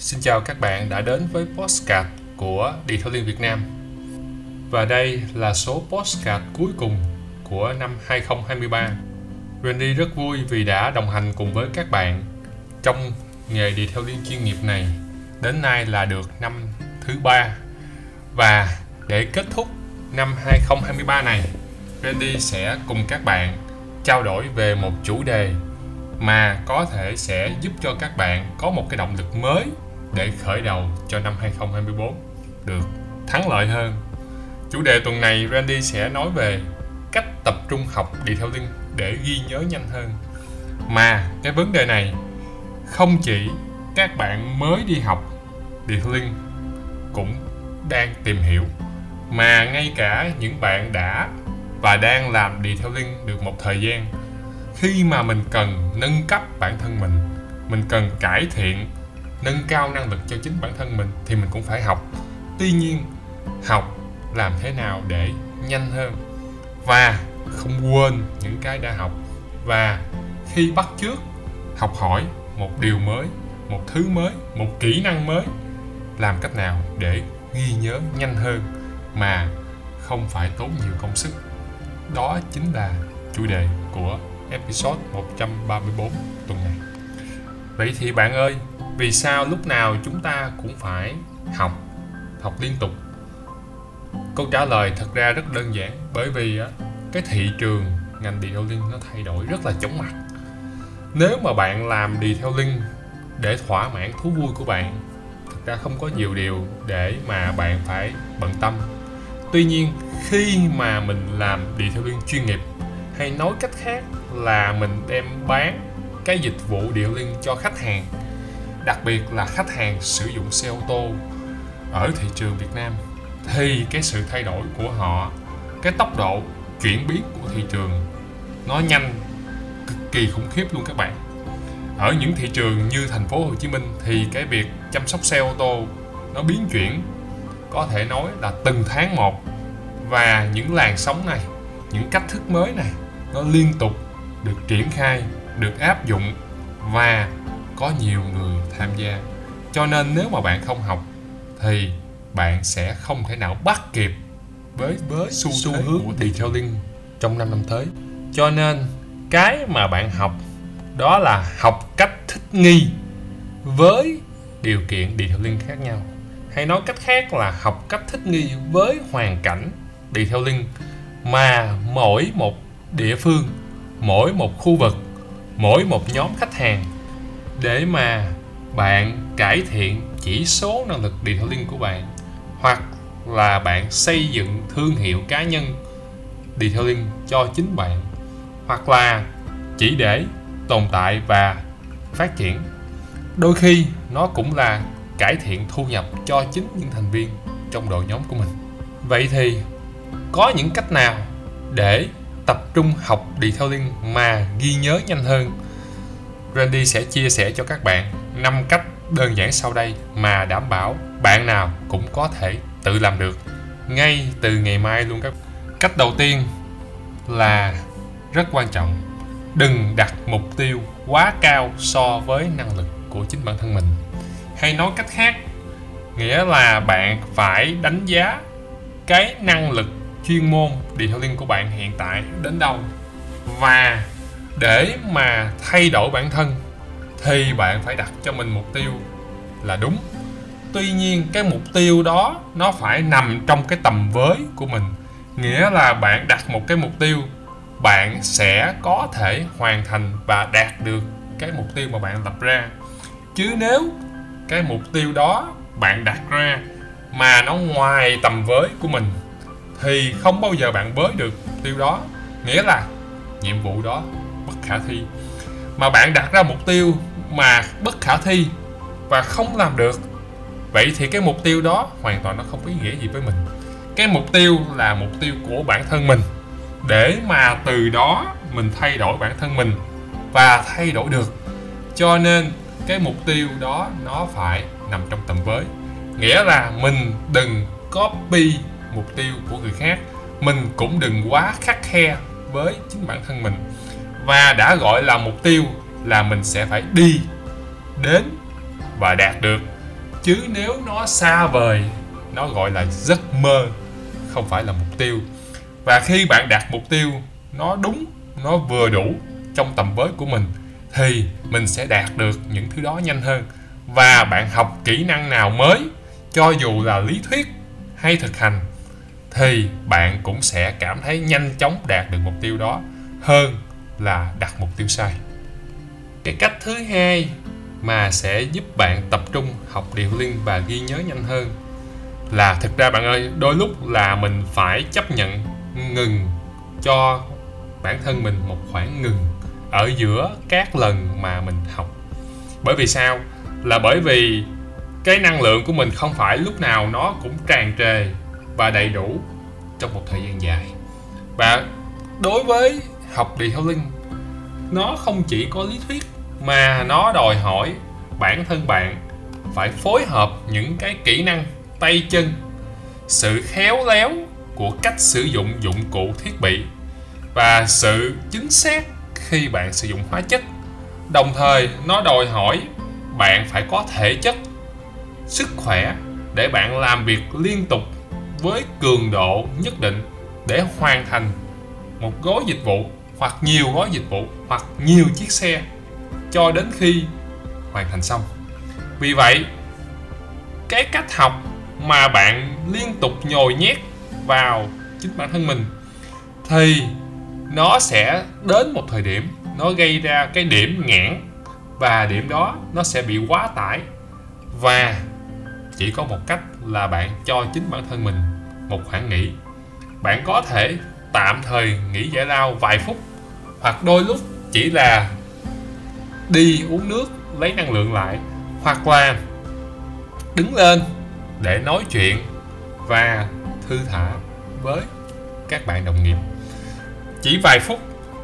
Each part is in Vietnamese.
Xin chào các bạn đã đến với Postcard của Detailing Việt Nam. Và đây là số Postcard cuối cùng của năm 2023 Randy rất vui vì đã đồng hành cùng với các bạn trong nghề detailing chuyên nghiệp này đến nay là được năm thứ ba. Và để kết thúc năm 2023 này Randy sẽ cùng các bạn trao đổi về một chủ đề mà có thể sẽ giúp cho các bạn có một cái động lực mới để khởi đầu cho năm 2024 được, thắng lợi hơn. Chủ đề tuần này Randy sẽ nói về cách tập trung học detailing để ghi nhớ nhanh hơn. Mà cái vấn đề này, không chỉ các bạn mới đi học detailing cũng đang tìm hiểu, mà ngay cả những bạn đã và đang làm detailing được một thời gian, khi mà mình cần nâng cấp bản thân mình mình cần cải thiện nâng cao năng lực cho chính bản thân mình thì mình cũng phải học. Tuy nhiên, học làm thế nào để nhanh hơn? Và không quên những cái đã học. Và khi bắt chước, học hỏi một điều mới, một thứ mới, một kỹ năng mới, làm cách nào để ghi nhớ nhanh hơn mà không phải tốn nhiều công sức? Đó chính là chủ đề của episode 134 tuần này vậy thì bạn ơi vì sao lúc nào chúng ta cũng phải học học liên tục? Câu trả lời thật ra rất đơn giản bởi vì á, cái thị trường ngành detailing nó thay đổi rất là chóng mặt. Nếu mà bạn làm detailing để thỏa mãn thú vui của bạn thực ra không có nhiều điều để mà bạn phải bận tâm. Tuy nhiên khi mà mình làm detailing chuyên nghiệp hay nói cách khác là mình đem bán cái dịch vụ detailing cho khách hàng, đặc biệt là khách hàng sử dụng xe ô tô ở thị trường Việt Nam, thì cái sự thay đổi của họ, cái tốc độ chuyển biến của thị trường nó nhanh, cực kỳ khủng khiếp luôn các bạn. Ở những thị trường như thành phố Hồ Chí Minh thì cái việc chăm sóc xe ô tô nó biến chuyển, có thể nói là từng tháng một. Và những làn sóng này, những cách thức mới này nó liên tục được triển khai được áp dụng và có nhiều người tham gia. Cho nên nếu mà bạn không học thì bạn sẽ không thể nào bắt kịp với với xu, xu hướng. của detailing trong 5 năm tới. Cho nên cái mà bạn học đó là học cách thích nghi với điều kiện detailing khác nhau. Hay nói cách khác là học cách thích nghi với hoàn cảnh detailing mà mỗi một địa phương mỗi một khu vực mỗi một nhóm khách hàng để mà bạn cải thiện chỉ số năng lực detailing của bạn, hoặc là bạn xây dựng thương hiệu cá nhân detailing cho chính bạn, hoặc là chỉ để tồn tại và phát triển. Đôi khi nó cũng là cải thiện thu nhập cho chính những thành viên trong đội nhóm của mình. Vậy thì có những cách nào để tập trung học detailing mà ghi nhớ nhanh hơn. Randy sẽ chia sẻ cho các bạn 5 cách đơn giản sau đây mà đảm bảo bạn nào cũng có thể tự làm được ngay từ ngày mai luôn các cách đầu tiên là rất quan trọng, đừng đặt mục tiêu quá cao so với năng lực của chính bản thân mình. Hay nói cách khác, nghĩa là bạn phải đánh giá cái năng lực chuyên môn detailing của bạn hiện tại đến đâu. Và để mà thay đổi bản thân thì bạn phải đặt cho mình mục tiêu là đúng. Tuy nhiên, cái mục tiêu đó nó phải nằm trong cái tầm với của mình. Nghĩa là bạn đặt một cái mục tiêu, bạn sẽ có thể hoàn thành và đạt được cái mục tiêu mà bạn lập ra. Chứ nếu cái mục tiêu đó bạn đặt ra mà nó ngoài tầm với của mình thì không bao giờ bạn bới được mục tiêu đó. Nghĩa là nhiệm vụ đó bất khả thi. Mà bạn đặt ra mục tiêu mà bất khả thi và không làm được, vậy thì cái mục tiêu đó hoàn toàn nó không có ý nghĩa gì với mình. Cái mục tiêu là mục tiêu của bản thân mình. Để mà từ đó mình thay đổi bản thân mình và thay đổi được. Cho nên cái mục tiêu đó nó phải nằm trong tầm với. Nghĩa là mình đừng copy mục tiêu của người khác, mình cũng đừng quá khắc khe với chính bản thân mình. Và đã gọi là mục tiêu là mình sẽ phải đi đến và đạt được. Chứ nếu nó xa vời, nó gọi là giấc mơ, không phải là mục tiêu. Và khi bạn đạt mục tiêu, nó đúng, nó vừa đủ trong tầm với của mình, thì mình sẽ đạt được những thứ đó nhanh hơn. Và bạn học kỹ năng nào mới, cho dù là lý thuyết hay thực hành thì bạn cũng sẽ cảm thấy nhanh chóng đạt được mục tiêu đó hơn là đặt mục tiêu sai. Cái cách thứ hai mà sẽ giúp bạn tập trung học điều liên và ghi nhớ nhanh hơn là, thực ra bạn ơi, đôi lúc là mình phải chấp nhận ngừng cho bản thân mình một khoảng ngừng ở giữa các lần mà mình học. Bởi vì sao? Là bởi vì cái năng lượng của mình không phải lúc nào nó cũng tràn trề và đầy đủ trong một thời gian dài. Và đối với học detailing nó không chỉ có lý thuyết mà nó đòi hỏi bản thân bạn phải phối hợp những cái kỹ năng tay chân, sự khéo léo của cách sử dụng dụng cụ thiết bị và sự chính xác khi bạn sử dụng hóa chất. Đồng thời, nó đòi hỏi bạn phải có thể chất, sức khỏe để bạn làm việc liên tục với cường độ nhất định để hoàn thành một gói dịch vụ hoặc nhiều gói dịch vụ hoặc nhiều chiếc xe cho đến khi hoàn thành xong. Vì vậy, cái cách học mà bạn liên tục nhồi nhét vào chính bản thân mình thì nó sẽ đến một thời điểm nó gây ra cái điểm nghẽn và điểm đó nó sẽ bị quá tải. Và chỉ có một cách là bạn cho chính bản thân mình một khoảng nghỉ. Bạn có thể tạm thời nghỉ giải lao vài phút, hoặc đôi lúc chỉ là đi uống nước lấy năng lượng lại, hoặc là đứng lên để nói chuyện và thư thả với các bạn đồng nghiệp. Chỉ vài phút,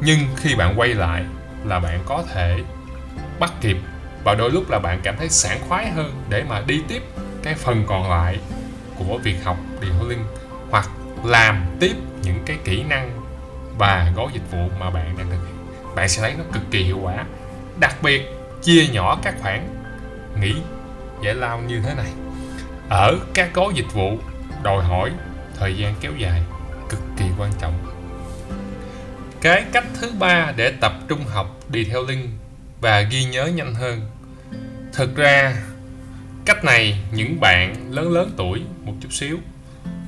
nhưng khi bạn quay lại là bạn có thể bắt kịp, và đôi lúc là bạn cảm thấy sảng khoái hơn để mà đi tiếp cái phần còn lại của việc học detailing hoặc làm tiếp những cái kỹ năng và gói dịch vụ mà bạn đang thực hiện. Bạn sẽ thấy nó cực kỳ hiệu quả. Đặc biệt, chia nhỏ các khoản nghỉ giải lao như thế này. Ở các gói dịch vụ, đòi hỏi thời gian kéo dài cực kỳ quan trọng. Cái cách thứ ba để tập trung học đi theo link và ghi nhớ nhanh hơn. Thực ra cách này những bạn lớn lớn tuổi một chút xíu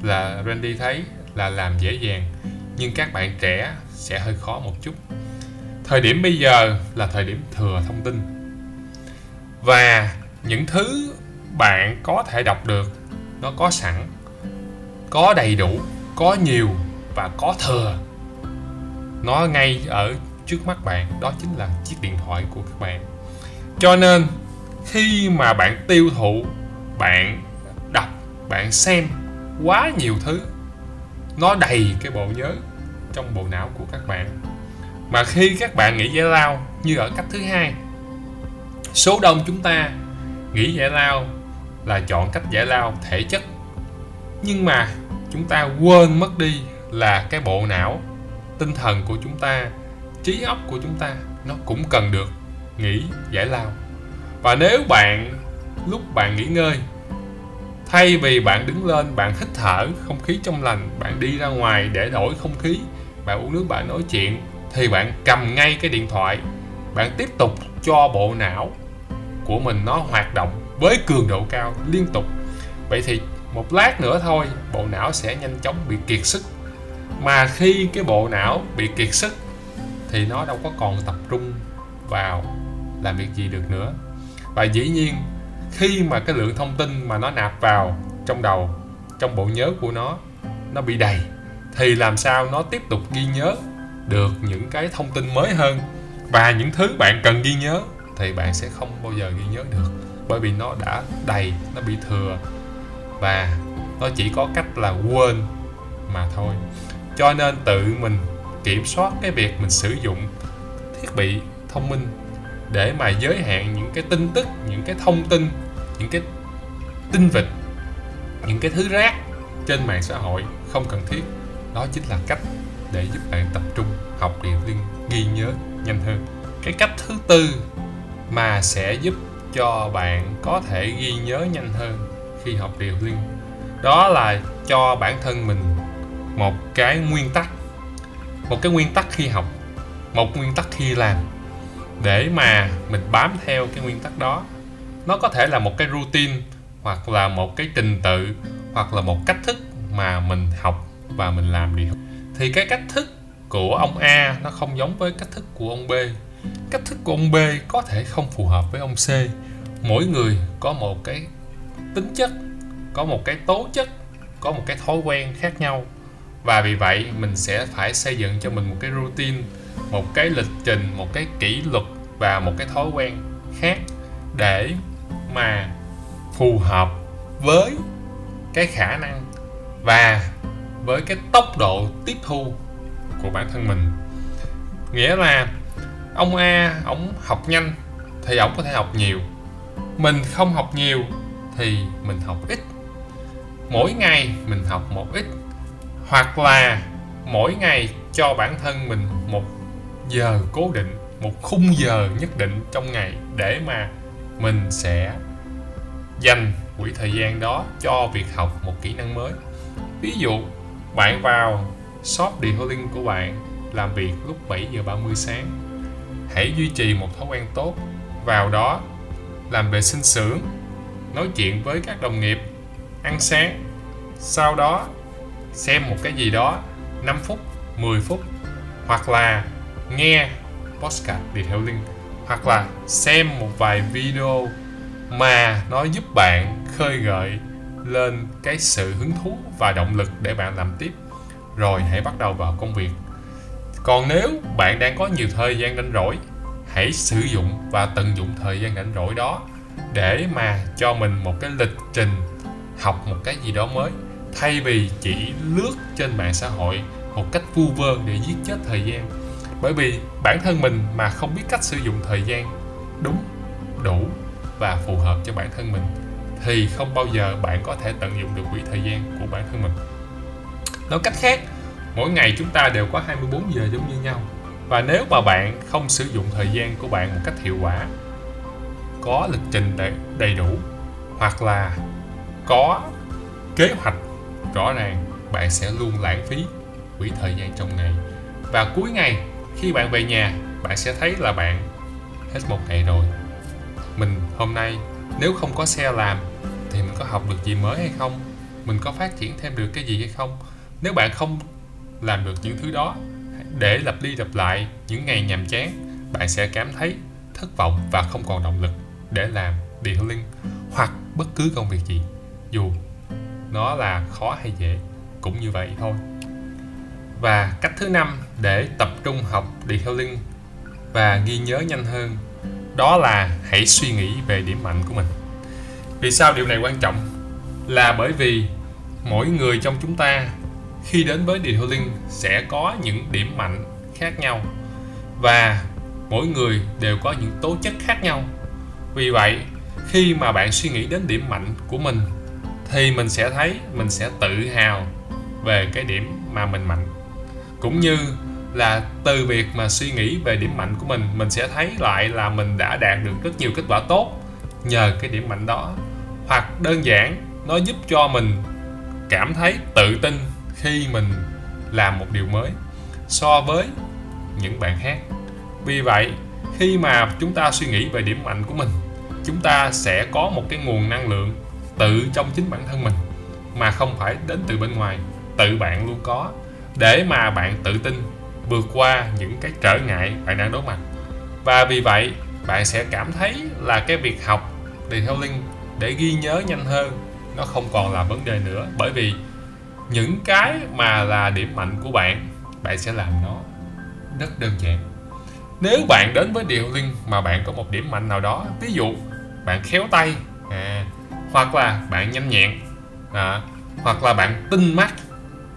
là Randy thấy là làm dễ dàng, nhưng các bạn trẻ sẽ hơi khó một chút. Thời điểm bây giờ là thời điểm thừa thông tin. Và những thứ bạn có thể đọc được, nó có sẵn, có đầy đủ, có nhiều và có thừa. Nó ngay ở trước mắt bạn, đó chính là chiếc điện thoại của các bạn. Cho nên khi mà bạn tiêu thụ, bạn đọc, bạn xem quá nhiều thứ, nó đầy cái bộ nhớ trong bộ não của các bạn. Mà khi các bạn nghĩ giải lao như ở cách thứ hai, số đông chúng ta nghĩ giải lao là chọn cách giải lao thể chất. Nhưng mà chúng ta quên mất đi là cái bộ não, tinh thần của chúng ta, trí óc của chúng ta, nó cũng cần được nghỉ giải lao và nếu bạn, lúc bạn nghỉ ngơi, thay vì bạn đứng lên, bạn hít thở không khí trong lành, bạn đi ra ngoài để đổi không khí, bạn uống nước, bạn nói chuyện, thì bạn cầm ngay cái điện thoại, bạn tiếp tục cho bộ não của mình nó hoạt động với cường độ cao liên tục. Vậy thì một lát nữa thôi, bộ não sẽ nhanh chóng bị kiệt sức. Mà khi cái bộ não bị kiệt sức, thì nó đâu có còn tập trung vào làm việc gì được nữa và dĩ nhiên, khi mà cái lượng thông tin mà nó nạp vào trong đầu, trong bộ nhớ của nó nó bị đầy, thì làm sao nó tiếp tục ghi nhớ được những cái thông tin mới hơn? Và những thứ bạn cần ghi nhớ thì bạn sẽ không bao giờ ghi nhớ được, bởi vì nó đã đầy, nó bị thừa. Và nó chỉ có cách là quên mà thôi. Cho nên tự mình kiểm soát cái việc mình sử dụng thiết bị thông minh để mà giới hạn những cái tin tức, những cái thông tin, những cái tin vịt, những cái thứ rác trên mạng xã hội không cần thiết. Đó chính là cách để giúp bạn tập trung học điện liên ghi nhớ nhanh hơn. Cái cách thứ tư mà sẽ giúp cho bạn có thể ghi nhớ nhanh hơn khi học điều liên, đó là cho bản thân mình một cái nguyên tắc. Một cái nguyên tắc khi học, một nguyên tắc khi làm để mà mình bám theo cái nguyên tắc đó. Nó có thể là một cái routine, hoặc là một cái trình tự, hoặc là một cách thức mà mình học và mình làm đi thì cái cách thức của ông A nó không giống với cách thức của ông B. Cách thức của ông B có thể không phù hợp với ông C. Mỗi người có một cái tính chất, có một cái tố chất, có một cái thói quen khác nhau. Và vì vậy mình sẽ phải xây dựng cho mình một cái routine, một cái lịch trình, một cái kỷ luật và một cái thói quen khác để mà phù hợp với cái khả năng và với cái tốc độ tiếp thu của bản thân mình. Nghĩa là ông A, ông học nhanh thì ông có thể học nhiều. Mình không học nhiều thì mình học ít. Mỗi ngày mình học một ít. Hoặc là mỗi ngày cho bản thân mình một giờ cố định một khung giờ nhất định trong ngày để mà mình sẽ dành quỹ thời gian đó cho việc học một kỹ năng mới. Ví dụ, bạn vào shop detailing của bạn làm việc lúc 7 giờ 30 sáng. Hãy duy trì một thói quen tốt, vào đó làm vệ sinh xưởng, nói chuyện với các đồng nghiệp, ăn sáng. Sau đó, xem một cái gì đó 5 phút 10 phút, hoặc là nghe podcast linh hoặc là xem một vài video mà nó giúp bạn khơi gợi lên cái sự hứng thú và động lực để bạn làm tiếp. Rồi hãy bắt đầu vào công việc. Còn nếu bạn đang có nhiều thời gian rảnh rỗi, hãy sử dụng và tận dụng thời gian rảnh rỗi đó để mà cho mình một cái lịch trình học một cái gì đó mới. Thay vì chỉ lướt trên mạng xã hội một cách vu vơ để giết chết thời gian bởi vì bản thân mình mà không biết cách sử dụng thời gian đúng đủ và phù hợp cho bản thân mình thì không bao giờ bạn có thể tận dụng được quỹ thời gian của bản thân mình. Nói cách khác mỗi ngày chúng ta đều có 24 giờ giống như nhau. Và nếu mà bạn không sử dụng thời gian của bạn một cách hiệu quả có lịch trình đầy, đầy đủ hoặc là có kế hoạch rõ ràng bạn sẽ luôn lãng phí quỹ thời gian trong ngày. Và cuối ngày khi bạn về nhà, bạn sẽ thấy là bạn hết một ngày rồi. Mình hôm nay, nếu không có xe làm, thì mình có học được gì mới hay không? Mình có phát triển thêm được cái gì hay không? Nếu bạn không làm được những thứ đó, để lặp đi lặp lại những ngày nhàm chán, bạn sẽ cảm thấy thất vọng và không còn động lực để làm detailing hoặc bất cứ công việc gì, dù nó là khó hay dễ, cũng như vậy thôi và cách thứ năm để tập trung học detailing và ghi nhớ nhanh hơn, đó là hãy suy nghĩ về điểm mạnh của mình. Vì sao điều này quan trọng? Là bởi vì mỗi người trong chúng ta khi đến với detailing sẽ có những điểm mạnh khác nhau và mỗi người đều có những tố chất khác nhau. Vì vậy, khi mà bạn suy nghĩ đến điểm mạnh của mình, thì mình sẽ thấy, mình sẽ tự hào về cái điểm mà mình mạnh cũng như là từ việc mà suy nghĩ về điểm mạnh của mình mình sẽ thấy lại là mình đã đạt được rất nhiều kết quả tốt nhờ cái điểm mạnh đó. Hoặc đơn giản, nó giúp cho mình cảm thấy tự tin khi mình làm một điều mới so với những bạn khác. Vì vậy, khi mà chúng ta suy nghĩ về điểm mạnh của mình, chúng ta sẽ có một cái nguồn năng lượng tự trong chính bản thân mình mà không phải đến từ bên ngoài, tự bạn luôn có để mà bạn tự tin vượt qua những cái trở ngại bạn đang đối mặt. Và vì vậy bạn sẽ cảm thấy là cái việc học detailing để ghi nhớ nhanh hơn nó không còn là vấn đề nữa. Bởi vì những cái mà là điểm mạnh của bạn bạn sẽ làm nó rất đơn giản. Nếu bạn đến với điều linh mà bạn có một điểm mạnh nào đó ví dụ bạn khéo tay à, hoặc là bạn nhanh nhẹn à, hoặc là bạn tinh mắt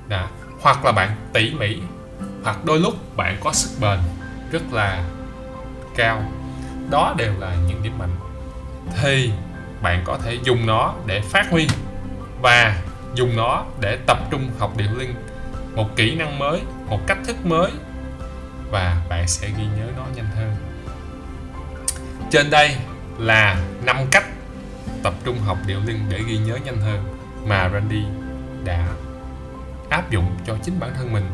à, hoặc là bạn tỉ mỉ, hoặc đôi lúc bạn có sức bền rất là cao. Đó đều là những điểm mạnh. Thì bạn có thể dùng nó để phát huy và dùng nó để tập trung học điệu linh, một kỹ năng mới, một cách thức mới và bạn sẽ ghi nhớ nó nhanh hơn. Trên đây là 5 cách tập trung học điệu linh để ghi nhớ nhanh hơn mà Randy đã áp dụng cho chính bản thân mình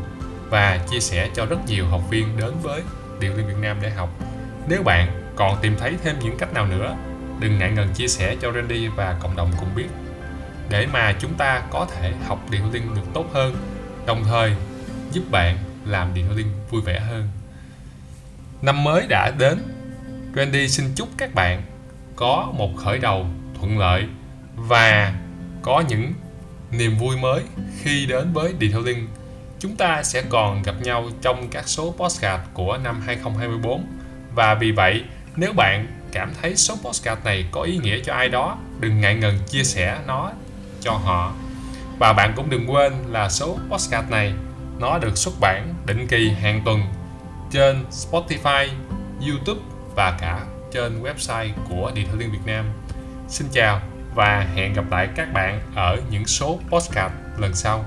và chia sẻ cho rất nhiều học viên đến với Điện Liên Việt Nam để học. Nếu bạn còn tìm thấy thêm những cách nào nữa, đừng ngại ngần chia sẻ cho Randy và cộng đồng cùng biết để mà chúng ta có thể học Điện Liên được tốt hơn, đồng thời giúp bạn làm Điện Liên vui vẻ hơn. Năm mới đã đến, Randy xin chúc các bạn có một khởi đầu thuận lợi và có những niềm vui mới khi đến với Detailing. Chúng ta sẽ còn gặp nhau trong các số postcard của năm 2024 và vì vậy nếu bạn cảm thấy số postcard này có ý nghĩa cho ai đó đừng ngại ngần chia sẻ nó cho họ và bạn cũng đừng quên là số postcard này nó được xuất bản định kỳ hàng tuần trên Spotify, YouTube và cả trên website của Detailing Việt Nam. Xin chào và hẹn gặp lại các bạn ở những số podcast lần sau.